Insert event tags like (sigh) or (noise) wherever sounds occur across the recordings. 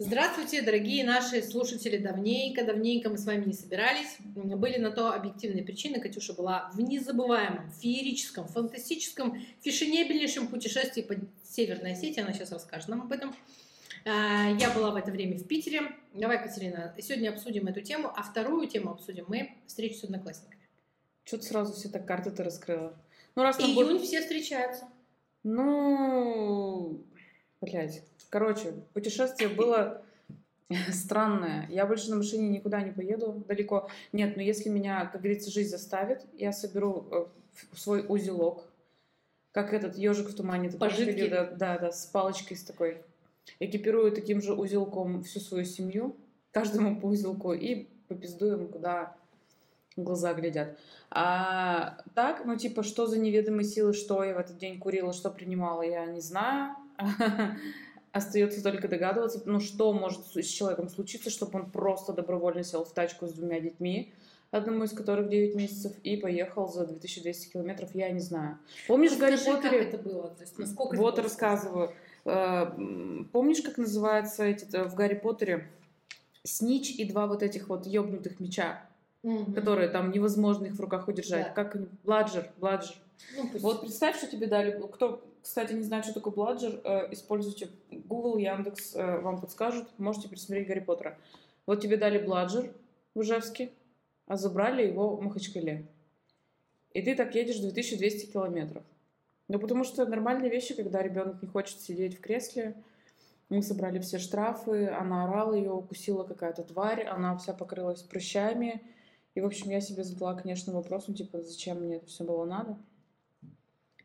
Здравствуйте, дорогие наши слушатели. Давненько, давненько мы с вами не собирались. Были на то объективные причины. Катюша была в незабываемом, феерическом, фантастическом, фешенебельнейшем путешествии по Северной Осетии. Она сейчас расскажет нам об этом. А, я была в это время в Питере. Давай, Катерина, сегодня обсудим эту тему, а вторую тему обсудим мы встречу с одноклассниками. Что ты сразу все так карты ты раскрыла? Ну, раз Июнь будет... все встречаются. Ну, блядь. Короче, путешествие было странное. Я больше на машине никуда не поеду далеко. Нет, но если меня, как говорится, жизнь заставит, я соберу э, свой узелок, как этот ежик в тумане. Пожитки. Да, да, да, с палочкой с такой. Экипирую таким же узелком всю свою семью, каждому по узелку, и попиздуем, куда глаза глядят. А так, ну типа, что за неведомые силы, что я в этот день курила, что принимала, я не знаю. (laughs) Остается только догадываться, ну что может с человеком случиться, чтобы он просто добровольно сел в тачку с двумя детьми, одному из которых 9 месяцев, и поехал за 2200 километров, я не знаю. Помнишь, Расскажи, Гарри Поттере... как это было? То есть, насколько вот это рассказываю. Э, помнишь, как называется эти в Гарри Поттере? Снич и два вот этих вот ёбнутых меча, угу. которые там невозможно их в руках удержать. Да. Как? Бладжер, бладжер. Ну, вот представь, что тебе дали. Кто, кстати, не знает, что такое бладжер, э, используйте Google, Яндекс, э, вам подскажут. Можете пересмотреть Гарри Поттера. Вот тебе дали бладжер в Ижевске, а забрали его в Махачкале. И ты так едешь 2200 километров. Ну, потому что нормальные вещи, когда ребенок не хочет сидеть в кресле, мы собрали все штрафы, она орала, ее укусила какая-то тварь, она вся покрылась прыщами. И, в общем, я себе задала, конечно, вопрос, ну, типа, зачем мне это все было надо?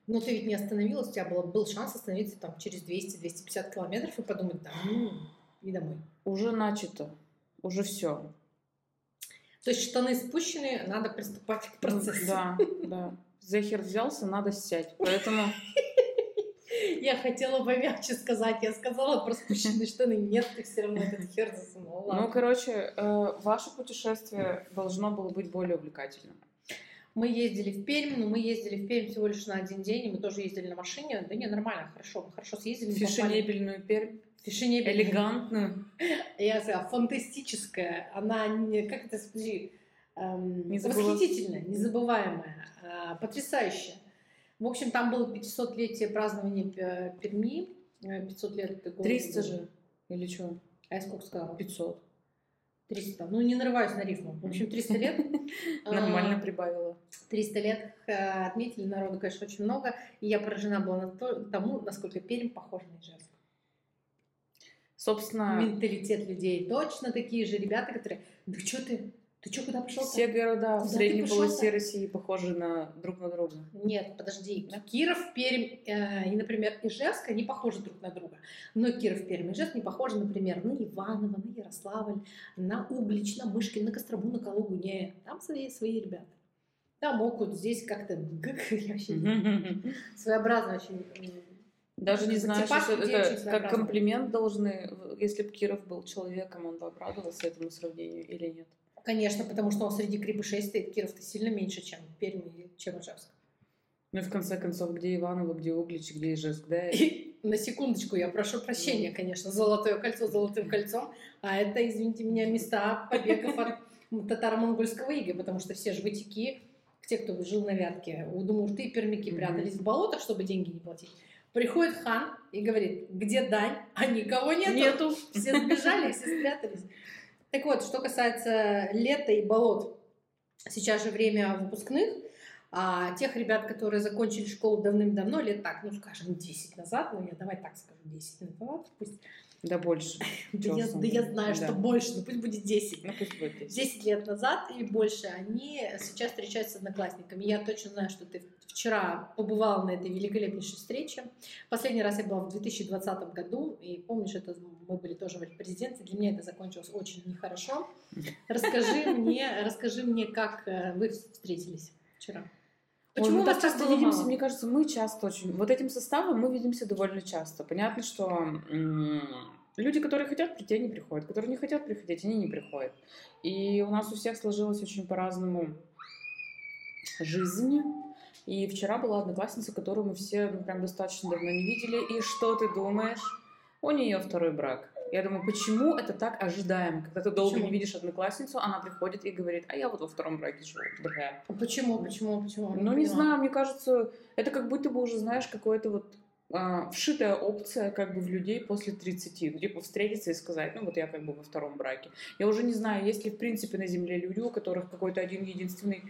Но ты ведь не остановилась, у тебя было, был шанс остановиться там через 200-250 километров и подумать, да, ну, и домой. Уже начато, уже все. То есть штаны спущены, надо приступать к процессу. Да, да. Зехер взялся, надо сядь. Поэтому... (laughs) Я хотела помягче сказать, я сказала про спущенные штаны. Нет, ты все равно этот хер засунул. Ну, короче, э, ваше путешествие должно было быть более увлекательным. Мы ездили в Пермь, но мы ездили в Пермь всего лишь на один день, и мы тоже ездили на машине. Да не, нормально, хорошо, мы хорошо съездили. Фешенебельную Пермь. Фешенебельную. Элегантную. Я сказала, фантастическая. Она, не, как это, скажи, эм, не восхитительная, незабываемая, э, потрясающая. В общем, там было 500-летие празднования Перми. 500 э, лет. 300 же. Или что? А я сколько сказала? 500. 300. Ну, не нарываюсь на рифму. В общем, 300 лет. (laughs) Нормально прибавила. 300 лет э, отметили народу, конечно, очень много. И я поражена была тому, насколько Пермь похожа на Ижевск. Собственно... Менталитет людей. Точно такие же ребята, которые... Да что ты? Ты что, пошел? Все города в средней полосе России похожи на друг на друга. Нет, подожди. Да? Киров, Пермь э, и, например, Ижевск, они похожи друг на друга. Но Киров, Пермь и Ижевск не похожи, например, на Иваново, на Ярославль, на Углич, на Мышкин, на Кострому, на Калугу. Не, там свои, свои ребята. Там могут здесь как-то (laughs) своеобразно очень даже не знаю, что это как комплимент должны, если бы Киров был человеком, он бы обрадовался этому сравнению или нет? Конечно, потому что он среди крепышей стоит. Киров-то сильно меньше, чем Пермь чем Ижевск. Ну и в конце концов, где Иваново, где Углич, где Ижевск, да? И, на секундочку, я прошу прощения, конечно, Золотое кольцо золотым кольцом, а это, извините меня, места побегов от татаро-монгольского ига, потому что все жватики, те, кто жил на Вятке, удмурты и пермяки прятались в болотах, чтобы деньги не платить. Приходит хан и говорит, где дань? А никого нету. Нету. Все сбежали, все спрятались. Так вот, что касается лета и болот, сейчас же время выпускных, а тех ребят, которые закончили школу давным-давно, лет так, ну, скажем, 10 назад, ну, я давай так скажу, 10 назад, пусть да больше. (laughs) Да я, да я знаю, да. что больше, но пусть будет 10. Ну пусть будет 10. 10 лет назад и больше они сейчас встречаются с одноклассниками. Я точно знаю, что ты вчера побывала на этой великолепнейшей встрече. Последний раз я была в 2020 году, и помнишь, это мы были тоже в президенте. Для меня это закончилось очень нехорошо. Расскажи (laughs) мне, расскажи мне, как э, вы встретились вчера. Почему Ой, мы так часто видимся, мало? мне кажется, мы часто очень... Вот этим составом мы видимся довольно часто. Понятно, что люди, которые хотят прийти, они приходят. Которые не хотят приходить, они не приходят. И у нас у всех сложилась очень по-разному жизнь. И вчера была одноклассница, которую мы все ну, прям достаточно давно не видели. И что ты думаешь? У нее второй брак. Я думаю, почему это так ожидаемо? Когда ты долго почему? не видишь одноклассницу, она приходит и говорит, а я вот во втором браке живу, другая. А почему, почему, почему? Ну, не, не знаю, мне кажется, это как будто бы уже, знаешь, какое-то вот а, вшитая опция как бы в людей после 30. Ну, типа встретиться и сказать, ну вот я как бы во втором браке. Я уже не знаю, есть ли в принципе на Земле люди, у которых какой-то один единственный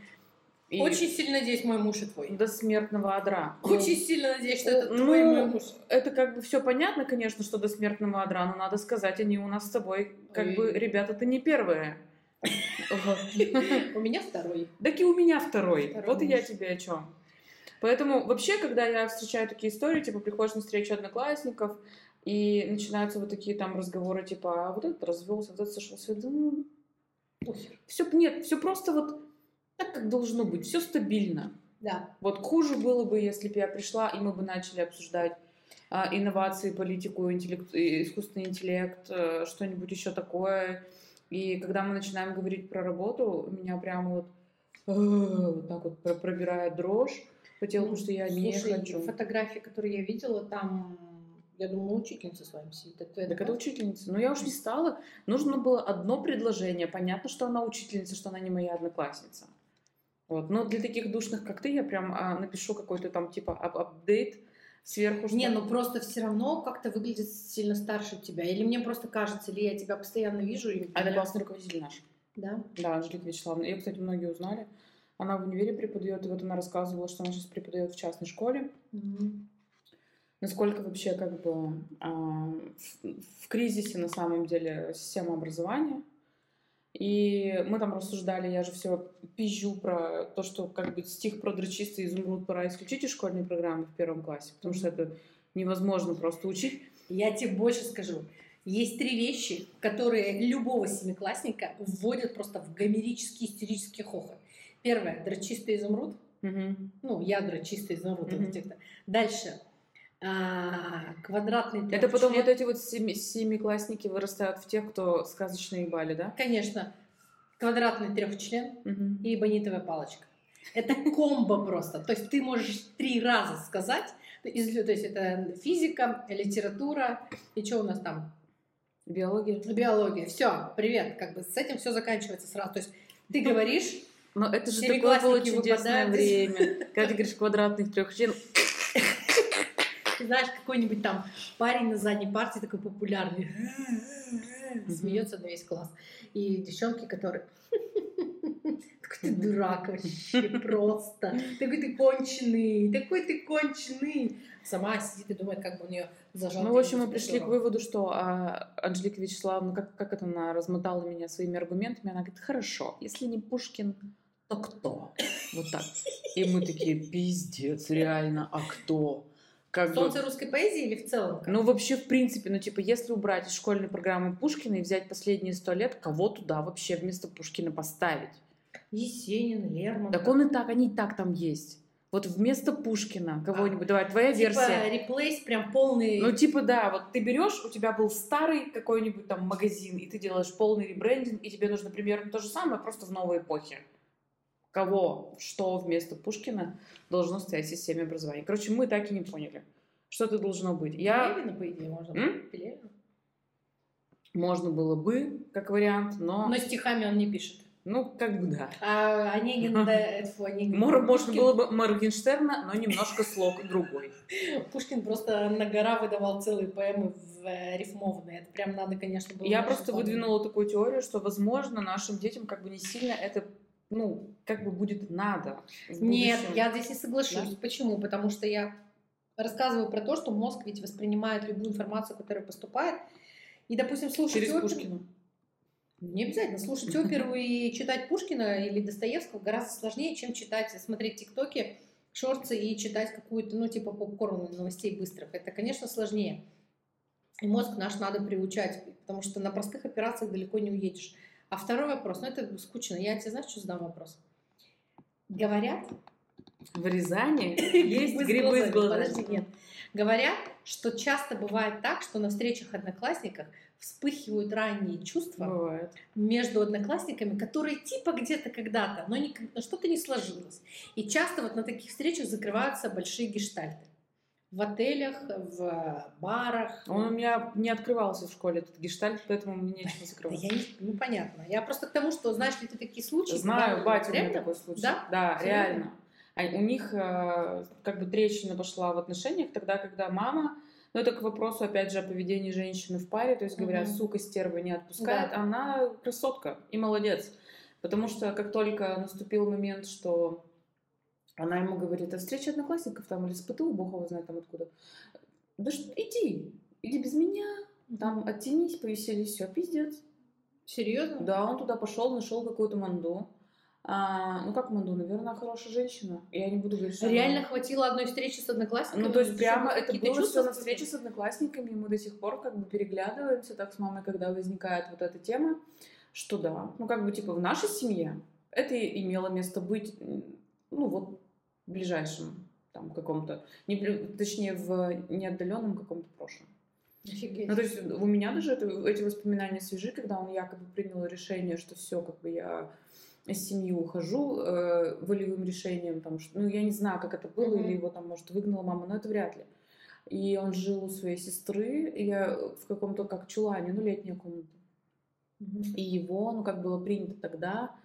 и Очень сильно надеюсь, мой муж и твой. До смертного адра. Очень ну, сильно надеюсь, что это ну, твой и мой муж. Это как бы все понятно, конечно, что до смертного адра, но надо сказать, они у нас с тобой, как Ой. бы, ребята, ты не первые. (laughs) У меня второй. Так и у меня второй. Вот и я тебе о чем. Поэтому вообще, когда я встречаю такие истории, типа приходишь на встречу одноклассников, и начинаются вот такие там разговоры, типа, а вот этот развелся, вот этот сошел свет, ну, все, нет, все просто вот так, как должно быть, все стабильно. Да. Вот хуже было бы, если бы я пришла, и мы бы начали обсуждать а, инновации, политику, интеллект, искусственный интеллект, а, что-нибудь еще такое. И когда мы начинаем говорить про работу, меня прямо вот, э, вот так вот пробирает дрожь по телу, ну, потому что я слушай, не хочу. фотографии, которые я видела, там я думала, учительница с вами сидит. Это, это так это учительница. Но я уж не стала. Нужно было одно предложение. Понятно, что она учительница, что она не моя одноклассница. Вот. Но для таких душных, как ты, я прям а, напишу какой-то там типа ап апдейт сверху. Не, ну просто все равно как-то выглядит сильно старше тебя. Или мне просто кажется, или я тебя постоянно вижу. И а это классный руководитель наш. Да? Да, Анжелика Вячеславовна. Ее, кстати, многие узнали. Она в универе преподает, и вот она рассказывала, что она сейчас преподает в частной школе. Mm-hmm. Насколько вообще как бы а, в, в кризисе на самом деле система образования. И мы там рассуждали, я же все пизжу про то, что как бы стих про дрочистый изумруд пора исключить из школьной программы в первом классе, потому что это невозможно просто учить. Я тебе больше скажу. Есть три вещи, которые любого семиклассника вводят просто в гомерический истерический хохот. Первое – дрочистый изумруд. Угу. Ну, ядра чистый изумруд. Угу. Дальше а, квадратный Это потом вот эти вот семи, семиклассники вырастают в тех, кто сказочные бали, да? Конечно. Квадратный трехчлен угу. и бонитовая палочка. Это комбо просто. То есть ты можешь три раза сказать, то есть это физика, литература и что у нас там? Биология. Биология. Все, привет. Как бы с этим все заканчивается сразу. То есть ты ну, говоришь, но это же такое было чудесное время. Когда ты говоришь квадратных трех член, знаешь, какой-нибудь там парень на задней партии такой популярный, смеется на весь класс. И девчонки, которые (laughs) такой ты дурак вообще просто, такой ты конченый, такой ты конченый. Сама сидит и думает, как бы у нее зажал. Ну, в общем, мы пришли к выводу, что а, Анжелика Вячеславовна, как, как это она размотала меня своими аргументами, она говорит, хорошо, если не Пушкин, кто? Вот так. И мы такие, пиздец, реально, а кто? Как Солнце бы... русской поэзии или в целом? Как? Ну, вообще, в принципе, ну, типа, если убрать из школьной программы Пушкина и взять последние сто лет, кого туда вообще вместо Пушкина поставить? Есенин, Лермонтов. Так он и так, они и так там есть. Вот вместо Пушкина кого-нибудь, а, давай, твоя типа версия. реплейс прям полный. Ну, типа, да, вот ты берешь, у тебя был старый какой-нибудь там магазин, и ты делаешь полный ребрендинг, и тебе нужно примерно то же самое, просто в новой эпохе. Кого, что вместо Пушкина должно стоять в системе образования. Короче, мы так и не поняли, что это должно быть. Я... Пелевина, по идее, можно было. Пелевина. Можно было бы, как вариант, но... Но стихами он не пишет. Ну, как бы да. А (laughs) Онегин, да, Онегин. Можно было бы Моргенштерна, но немножко слог другой. (laughs) Пушкин просто на гора выдавал целые поэмы в э, рифмованные. Это прям надо, конечно, было... Я просто выдвинула такую теорию, что, возможно, нашим детям как бы не сильно это ну, как бы будет надо. Нет, я здесь не соглашусь. Да? Почему? Потому что я рассказываю про то, что мозг ведь воспринимает любую информацию, которая поступает. И, допустим, слушать Через оперу... Пушкина. Не обязательно. Слушать оперу и читать Пушкина или Достоевского гораздо сложнее, чем читать, смотреть тиктоки, шорты и читать какую-то, ну, типа попкорн новостей быстрых. Это, конечно, сложнее. И мозг наш надо приучать, потому что на простых операциях далеко не уедешь. А второй вопрос, ну это скучно. Я тебе знаешь, что задам вопрос? Говорят... В Рязани (laughs) есть грибы с глазами. Подожди, нет. Говорят, что часто бывает так, что на встречах одноклассников вспыхивают ранние чувства бывает. между одноклассниками, которые типа где-то когда-то, но, но что-то не сложилось. И часто вот на таких встречах закрываются большие гештальты. В отелях, в барах. Он у меня не открывался в школе, этот гештальт, поэтому мне нечего закрывать. Я не, ну, понятно. Я просто к тому, что, знаешь ли ты такие случаи? Знаю, батя у меня такой случай. Да? Да, реально. А у них э, как бы трещина пошла в отношениях тогда, когда мама но это к вопросу, опять же, о поведении женщины в паре. То есть говорят, угу. сука, стерва не отпускает. Да. Она красотка и молодец. Потому что как только наступил момент, что она ему говорит, а встреча одноклассников там или с ПТУ, бог его знает там откуда. Да что, иди, иди без меня, там оттянись, повеселись, все, пиздец. Серьезно? Да, он туда пошел, нашел какую-то манду. А, ну как Манду, наверное, хорошая женщина. Я не буду говорить, что Реально она... хватило одной встречи с одноклассниками? Ну то есть прямо это было все на встрече с одноклассниками, и мы до сих пор как бы переглядываемся так с мамой, когда возникает вот эта тема, что да, ну как бы типа в нашей семье это имело место быть, ну вот ближайшем там каком-то, не, точнее в неотдаленном каком-то прошлом. Офигеть. Ну, то есть у меня даже это, эти воспоминания свежи, когда он якобы принял решение, что все, как бы я из семьи ухожу э, волевым решением, там, что, ну, я не знаю, как это было, mm-hmm. или его там, может, выгнала мама, но это вряд ли. И он жил у своей сестры, и я в каком-то, как чулане, ну, летняя комната. Mm-hmm. И его, ну, как было принято тогда,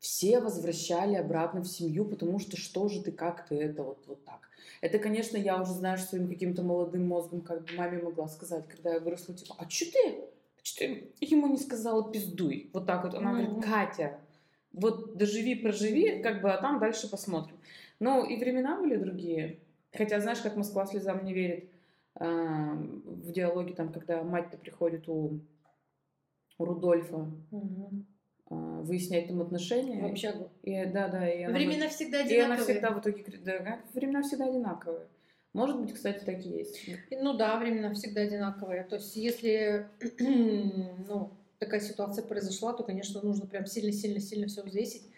все возвращали обратно в семью, потому что что же ты, как ты, это вот, вот так. Это, конечно, я уже, знаешь, своим каким-то молодым мозгом как бы маме могла сказать, когда я выросла, типа, а что ты? Что ты ему не сказала пиздуй? Вот так вот. Она mm-hmm. говорит, Катя, вот доживи, проживи, как бы, а там дальше посмотрим. Ну, и времена были другие. Хотя, знаешь, как Москва слезам не верит э, в диалоге, там, когда мать-то приходит у, у Рудольфа угу. Э, выяснять там отношения. В общагу. И, да, да. И она, времена всегда одинаковые. И она всегда в итоге... Да, времена всегда одинаковые. Может быть, кстати, так и есть. Ну да, времена всегда одинаковые. То есть, если (clears throat) ну, такая ситуация произошла, то, конечно, нужно прям сильно-сильно-сильно все взвесить,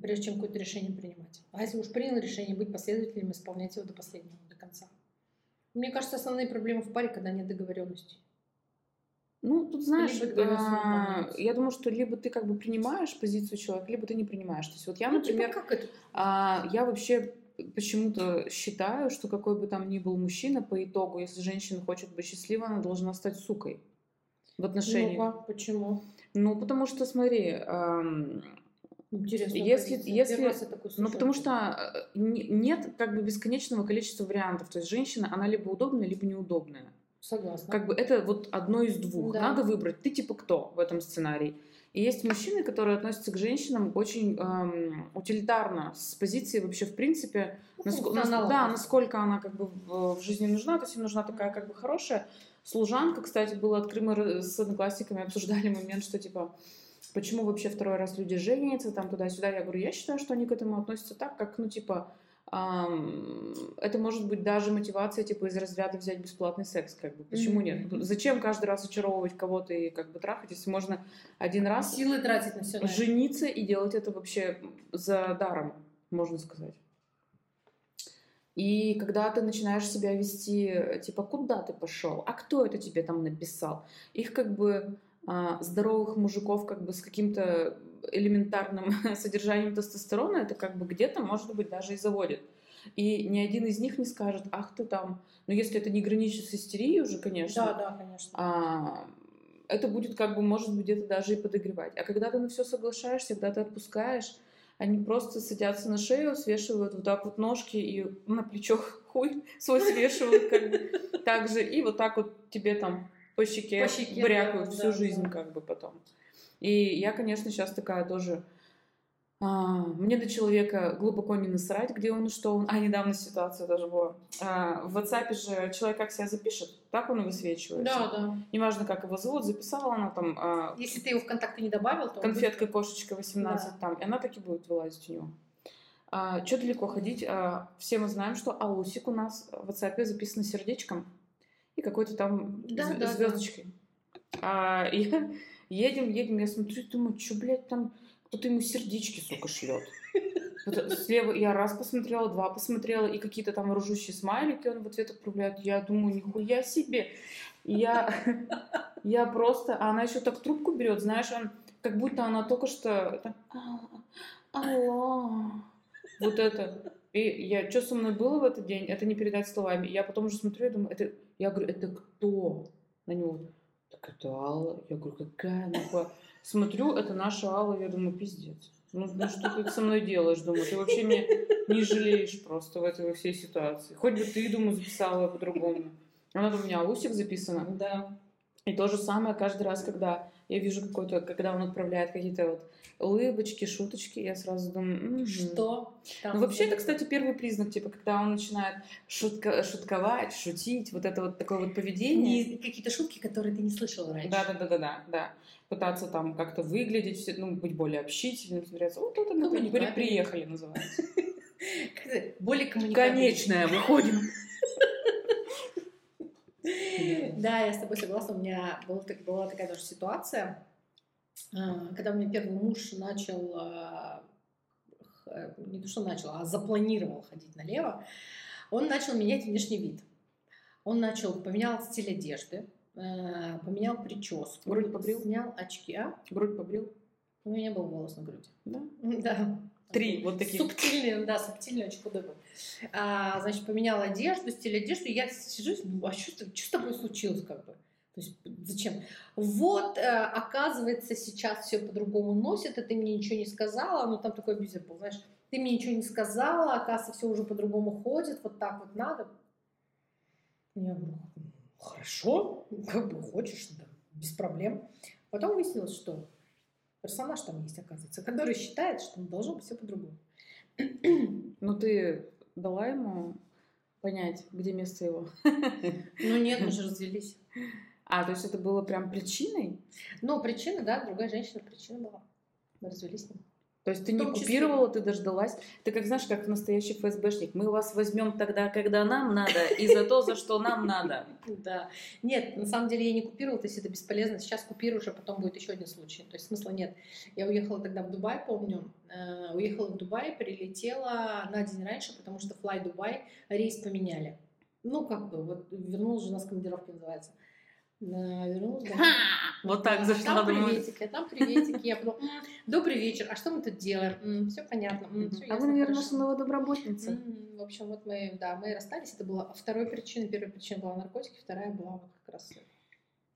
прежде чем какое-то решение принимать. А если уж принял решение, быть последовательным, исполнять его до последнего, до конца. Мне кажется, основные проблемы в паре, когда нет договоренности. Ну, тут знаешь, а, я думаю, что либо ты как бы принимаешь позицию человека, либо ты не принимаешь. То есть вот я, ну, типа, например, типа как это? А, я вообще почему-то считаю, что какой бы там ни был мужчина, по итогу, если женщина хочет быть счастливой, она должна стать сукой в отношениях. Ну, почему? Ну, потому что, смотри, эм, Интересно. Если, если, ну, потому что э, нет как бы бесконечного количества вариантов. То есть женщина, она либо удобная, либо неудобная. Согласна. Как бы это вот одно из двух. Да. Надо выбрать. Ты типа кто в этом сценарии? И есть мужчины, которые относятся к женщинам очень эм, утилитарно, с позиции вообще в принципе, ну, насколько, да, насколько она как бы в, в жизни нужна, то есть им нужна такая как бы хорошая Служанка, кстати, была открыта, мы с одноклассниками обсуждали момент, что типа, почему вообще второй раз люди женятся, там туда-сюда. Я говорю, я считаю, что они к этому относятся так, как, ну, типа, это может быть даже мотивация, типа, из разряда взять бесплатный секс, как бы. Почему mm-hmm. нет? Зачем каждый раз очаровывать кого-то и как бы трахать, если можно один раз силы тратить на все жениться и делать это вообще за даром, можно сказать. И когда ты начинаешь себя вести, типа, куда ты пошел, а кто это тебе там написал, их как бы здоровых мужиков как бы с каким-то элементарным (laughs) содержанием тестостерона, это как бы где-то, может быть, даже и заводит. И ни один из них не скажет, ах ты там, ну если это не граничит с истерией уже, конечно. Да, да, конечно. А, это будет как бы, может быть, где-то даже и подогревать. А когда ты на все соглашаешься, когда ты отпускаешь, они просто садятся на шею, свешивают вот так вот ножки и на плечо (laughs) хуй свой свешивают как бы так же, и вот так вот тебе там по щеке, по щеке брякают да, всю да, жизнь да. как бы потом. И я, конечно, сейчас такая тоже а, мне до человека глубоко не насрать, где он и что он. А, недавно ситуация даже была. А, в WhatsApp же человек как себя запишет, так он и высвечивается. Да, да. Неважно, как его зовут, записала она там... А, Если ты его в контакты не добавил, то... Конфетка, кошечка 18 да. там, и она так и будет вылазить у него. А, что далеко ходить? А, все мы знаем, что Алусик у нас в WhatsApp записан сердечком и какой-то там да, з- да, звездочкой. Да. А, (laughs) я едем, едем, я смотрю, думаю, что, блядь, там кто-то ему сердечки, сука, шлет. слева я раз посмотрела, два посмотрела, и какие-то там ржущие смайлики он в ответ отправляет. Я думаю, нихуя себе. я, (laughs) я просто... А она еще так трубку берет, знаешь, он, как будто она только что... Так, алло. Вот это. И я, что со мной было в этот день, это не передать словами. Я потом уже смотрю и думаю, это, я говорю, это кто на него? Так это Алла. Я говорю, какая нахуй? Смотрю, это наша Алла, я думаю, пиздец. Ну, ну что ты со мной делаешь, думаю, ты вообще меня не жалеешь просто в этой во всей ситуации. Хоть бы ты, думаю, записала по-другому. Она у меня усик записана. Да. И то же самое каждый раз, когда я вижу какой-то, когда он отправляет какие-то вот улыбочки, шуточки, я сразу думаю, угу. что? Там ну, вообще, это, кстати, первый признак, типа, когда он начинает шутка, шутковать, шутить, вот это вот такое вот поведение. какие-то шутки, которые ты не слышала раньше. Да, да, да, да, да, да. Пытаться там как-то выглядеть, ну, быть более общительным, смотреться. Вот это при, приехали, называется. (laughs) Более коммуникабельным. Конечная, выходим. (laughs) Да, я с тобой согласна. У меня была, была такая тоже ситуация, а, когда у меня первый муж начал, а, не то что начал, а запланировал ходить налево, он начал менять внешний вид. Он начал, поменял стиль одежды, а, поменял прическу. Грудь побрил? Снял очки, а? Грудь побрил? У меня не было волос на груди. Да? (laughs) Да. Три вот такие. Субтильные, да, субтильные, очень худой А, значит, поменяла одежду, стиль одежды. Я сижу и думаю, а что, что с тобой случилось как бы? То есть зачем? Вот, э, оказывается, сейчас все по-другому носит, а ты мне ничего не сказала. Ну, там такой абьюзер был, знаешь. Ты мне ничего не сказала, оказывается, все уже по-другому ходит, вот так вот надо. Я говорю, хорошо, как бы хочешь, да, без проблем. Потом выяснилось, что персонаж там есть, оказывается, (laughs) который считает, что должно быть все по-другому. (clears throat) Ну, ты дала ему понять, где место его? (laughs) Ну нет, мы же (laughs) развелись. А, то есть это было прям причиной? Ну, причина, да, другая женщина причина была. Мы развелись с ним. То есть ты не купировала, ты дождалась. Ты как знаешь, как настоящий ФСБшник. Мы вас возьмем тогда, когда нам надо, и за то, за что нам надо. (laughs) Да. Нет, на самом деле я не купировала, то есть это бесполезно. Сейчас купируешь, а потом будет еще один случай. То есть смысла нет. Я уехала тогда в Дубай, помню. Э, уехала в Дубай, прилетела на день раньше, потому что Fly Dubai рейс поменяли. Ну, как бы, вот вернулась жена с командировки, называется. Вернулась домой. Вот так зашла там приветики, там приветики. Я подумала, добрый вечер, а что мы тут делаем? Все понятно. а вы, наверное, новая домработница. В общем, вот мы, да, мы расстались. Это была второй причина. Первая причина была наркотики, вторая была вот как раз...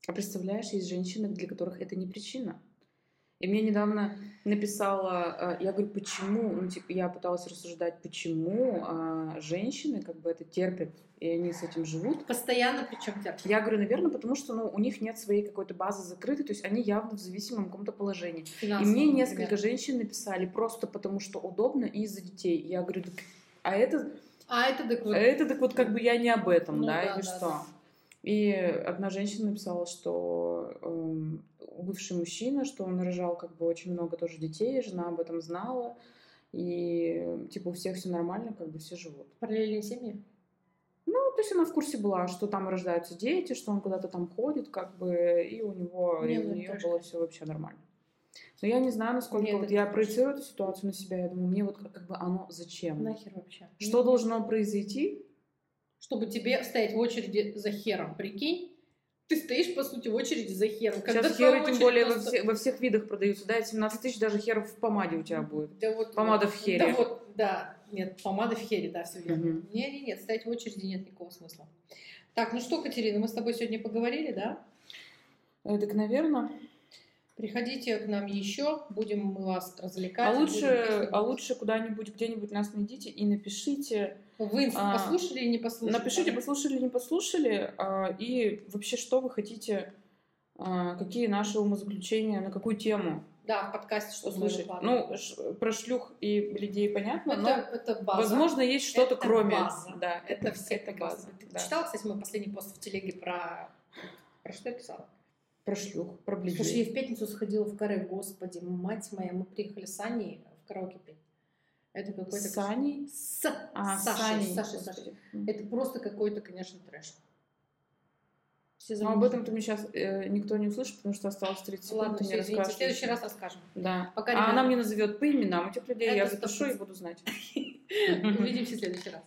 А представляешь, есть женщины, для которых это не причина. И мне недавно написала, э, я говорю, почему, ну, типа, я пыталась рассуждать, почему а, женщины как бы это терпят, и они с этим живут. Постоянно причем терпят. Я говорю, наверное, потому что, ну, у них нет своей какой-то базы закрытой, то есть они явно в зависимом каком-то положении. Финансово, и мне несколько например. женщин написали просто потому, что удобно и из-за детей. Я говорю, так, а это... А это так вот... А это так вот как бы я не об этом, ну, да, да, или да, что? Да. И одна женщина написала, что э, бывший мужчина, что он рожал как бы очень много тоже детей, жена об этом знала, и типа у всех все нормально, как бы все живут. Параллельные семьи? Ну, то есть она в курсе была, что там рождаются дети, что он куда-то там ходит, как бы, и у него, и у ну, нее было все вообще нормально. Но я не знаю, насколько Нет, вот я проецирую эту ситуацию на себя, я думаю, мне вот как, как бы оно зачем? Нахер вообще? Что Нет. должно произойти, чтобы тебе стоять в очереди за хером, прикинь? Ты стоишь, по сути, в очереди за хером. Когда Сейчас херы, тем более, просто... во, все, во всех видах продаются. Да, 17 тысяч даже херов в помаде у тебя будет. Да вот, Помада в хере. Да, вот, да. Нет, помада в хере, да, все верно. Угу. Нет, нет, нет, стоять в очереди нет никакого смысла. Так, ну что, Катерина, мы с тобой сегодня поговорили, да? Э, так, наверное. Приходите к нам еще, будем мы вас развлекать. А лучше, а лучше куда-нибудь, где-нибудь нас найдите и напишите. Вы а, послушали или не послушали? Напишите, послушали или не послушали, а, и вообще, что вы хотите, а, какие наши умозаключения, на какую тему. Да, в подкасте что слышать. Ну, ш, про шлюх и людей понятно, это, но это база. возможно есть что-то кроме. База. Да, это, это все это база. Ты да. читала, кстати, мой последний пост в телеге про про что я писала? Про шлюх, про ближей. Слушай, я в пятницу сходила в каре, господи, мать моя, мы приехали с Аней в караоке петь. Это какой-то... С Аней? С а, Сашей, Сашей, Сашей. Это просто какой-то, конечно, трэш. Все Но об этом ты мне сейчас э, никто не услышит, потому что осталось 30 секунд, Ладно, ты не расскажешь. В следующий раз расскажем. Да. Пока, а она мне назовет по именам этих людей, Это я запишу и буду знать. (laughs) Увидимся в следующий раз.